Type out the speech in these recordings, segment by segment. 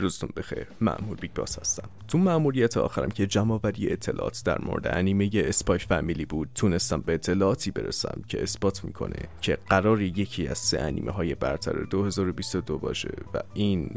روزتون بخیر. مأمور Big Boss هستم. تو مأموریت آخرم که جمعآوری اطلاعات در مورد انیمه Spy Family بود تونستم به اطلاعاتی برسم که اثبات می‌کنه که قراره یکی از سه انیمه های برتر 2022 باشه و این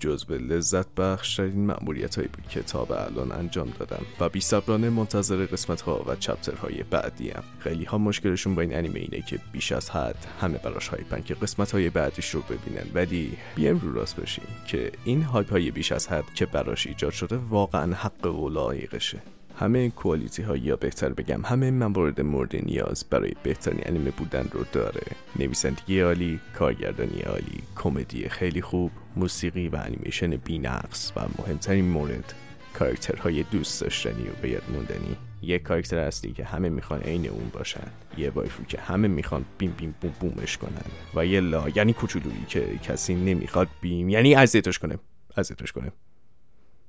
جزو لذت بخشترین مأموریت هایی بود که تا به الان انجام دادم و بی صبرانه منتظر قسمت ها و chapter های بعدی‌ام. خیلی ها مشکلشون با این انیمه اینه که بیش از حد همه براش hype ن که قسمت های بعدیش رو ببینن ولی بیایم رو راست بشیم که این hype های بیش از حد که براش ایجاد شده واقعا حق و لایقشه همه کوالیتی ها یا بهتر بگم همه موارد مورد نیاز برای بهترین انیمه بودن رو داره. نویسندگی عالی کارگردانی عالی کمدی خیلی خوب موسیقی و انیمیشن بینقص و مهمترین مورد کاراکترهای دوست داشتنی و بیاد موندنی. یک کاراکتر اصلی که همه می‌خوان عین اون باشن. یه وایفو که همه می‌خوان بیم بیم بوم بومش کنن. و یه لا یعنی کوچولویی که کسی نمی‌خواد بیم یعنی اذیتش کنه. اذیتش کنه.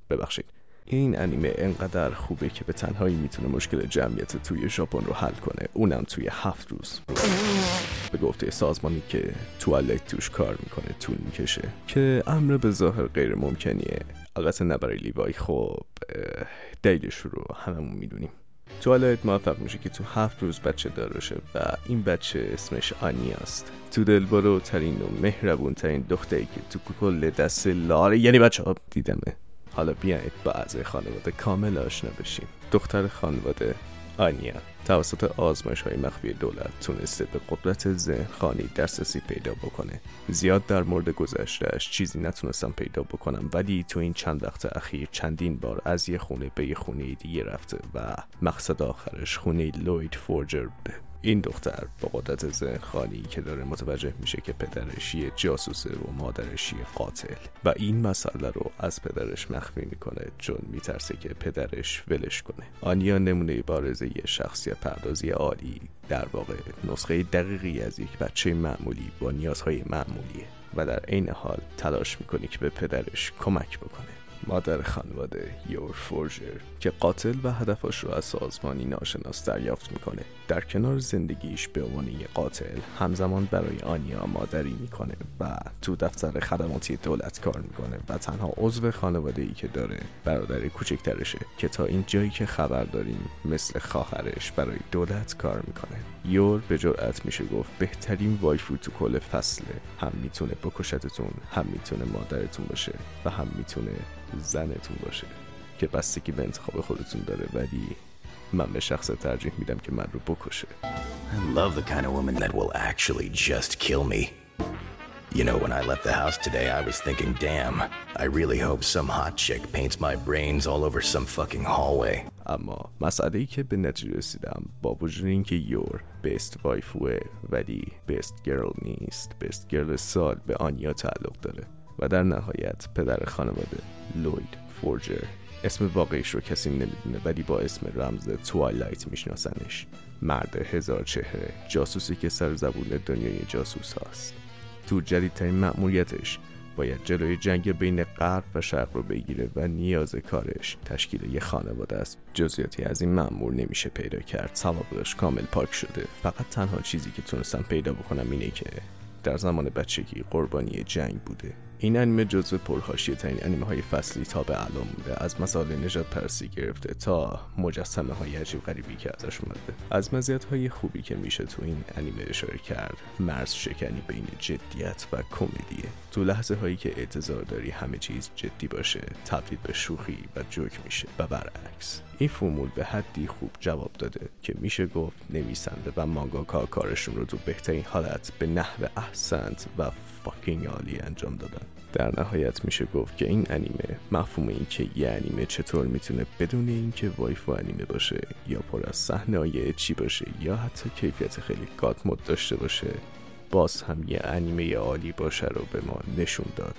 ببخشید. این انیمه انقدر خوبه که به تنهایی می‌تونه مشکل جمعیت توی ژاپن رو حل کنه. اونم توی هفت روز. به گفته سازمانی که توالت توش کار می‌کنه طول می‌کشه. که امر به ظاهر غیر ممکنیه. البته نه برای لیوای. خب دلیلش رو هممون می‌دونیم. توالت موفق میشه که تو هفت روز بچه دارشه و این بچه اسمش آنی است تو دلبارو ترین و مهربون ترین دختری که تو کل دست لاره یعنی بچه ها دیدمه. حالا بیایید با اعضای خانواده کامل آشنا بشیم. دختر خانواده آنیا توسط آزمایش های مخفی دولت تونسته به قدرت ذهن خانی دسترسی پیدا بکنه. زیاد در مورد گذشتهش چیزی نتونستم پیدا بکنم ولی تو این چند وقت اخیر چندین بار از یه خونه به یه خونه دیگه رفته و مقصد آخرش خونه لوید فورجر بوده. این دختر با قدرت ذهن خانی که داره متوجه میشه که پدرش یه جاسوسه و مادرش یه قاتل. و این مسئله رو از پدرش مخفی می‌کنه چون میترسه که پدرش ولش کنه. آنیا نمونه بارز یه شخصیت پردازی عالی در واقع نسخه دقیقی از یک بچه معمولی با نیازهای معمولیه و در عین حال تلاش می‌کنه که به پدرش کمک بکنه. مادر خانواده یور فورجر که قاتل و هدفش رو از سازمانی ناشناس دریافت می‌کنه. در کنار زندگیش به عنوان یه قاتل همزمان برای آنیا مادری می‌کنه و تو دفتر خدماتی دولت کار می‌کنه و تنها عضو خانواده ای که داره برادر کوچکترشه که تا این جایی که خبر داریم مثل خواهرش برای دولت کار می‌کنه. یور به جرأت میشه گفت بهترین وایفو تو کل فصله هم می‌تونه بکشتتون هم می‌تونه مادرتون باشه و هم می‌تونه زنتون باشه. که بستگی به انتخاب خودتون داره ولی من به شخص ترجیح میدم که من رو بکشه. I love the kind of woman that will actually just kill me. You know, when I left the house today, I was thinking, damn, I really hope some hot chick paints my brains all over some fucking hallway. اما مسئله ای که به نتیجه رسیدم با وجود اینکه یور best waifu ه ولی best girl نیست. best girl سال به آنیا تعلق داره و در نهایت پدر خانواده لوید فورجر. اسم واقعیش رو کسی نمی‌دونه ولی با اسم رمز Twilight میشناسنش. مرد هزار چهره جاسوسی که سر زبون دنیای جاسوس هاست. تو جدیدترین مأموریتش. باید جلوی جنگ بین غرب و شرق رو بگیره و نیاز کارش تشکیل یه خانواده است. جزئیاتی از این مأمور نمیشه پیدا کرد. سوابقش کامل پاک شده. فقط تنها چیزی که تونستم پیدا بکنم اینه که در زمان بچگی قربانی جنگ بوده. این انیمه جزو پرهاشیه ترین انیمه های فصلی تا به الان بوده. از مسائل نجات پرسی گرفته تا مجسمه های عجیب غریبی که ازش اومده. از مزیت های خوبی که میشه تو این انیمه اشاره کرد. مرز شکنی بین جدیت و کمدیه تو لحظه هایی که اعتظار داری همه چیز جدی باشه تبدیل به شوخی و جوک میشه و برعکس. این فرمول به حدی خوب جواب داده که میشه گفت نویسنده و مانگاکا کارشون رو تو بهترین حالت به نحو احسنت و فاکینگ عالی انجام دادن. در نهایت میشه گفت که این انیمه مفهوم این که یه انیمه چطور می‌تونه بدون اینکه وایفو انیمه باشه یا پر از صحنه چی باشه یا حتی کیفیت خیلی گاد مود داشته باشه باز هم یه انیمه عالی باشه رو به ما نشون داد.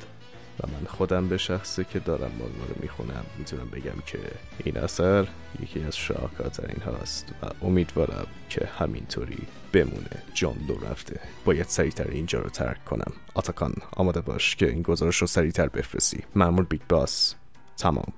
و من خودم به شخصه که دارم مانگا رو می‌خونم می‌تونم بگم که این اثر یکی از شاهکارترین هاست و امیدوارم که همینطوری بمونه. جام لو رفته. باید سریعتر اینجا رو ترک کنم. آتاکان آماده باش که این گزارش رو سریعتر بفرستی. مأمور Big Boss. تمام.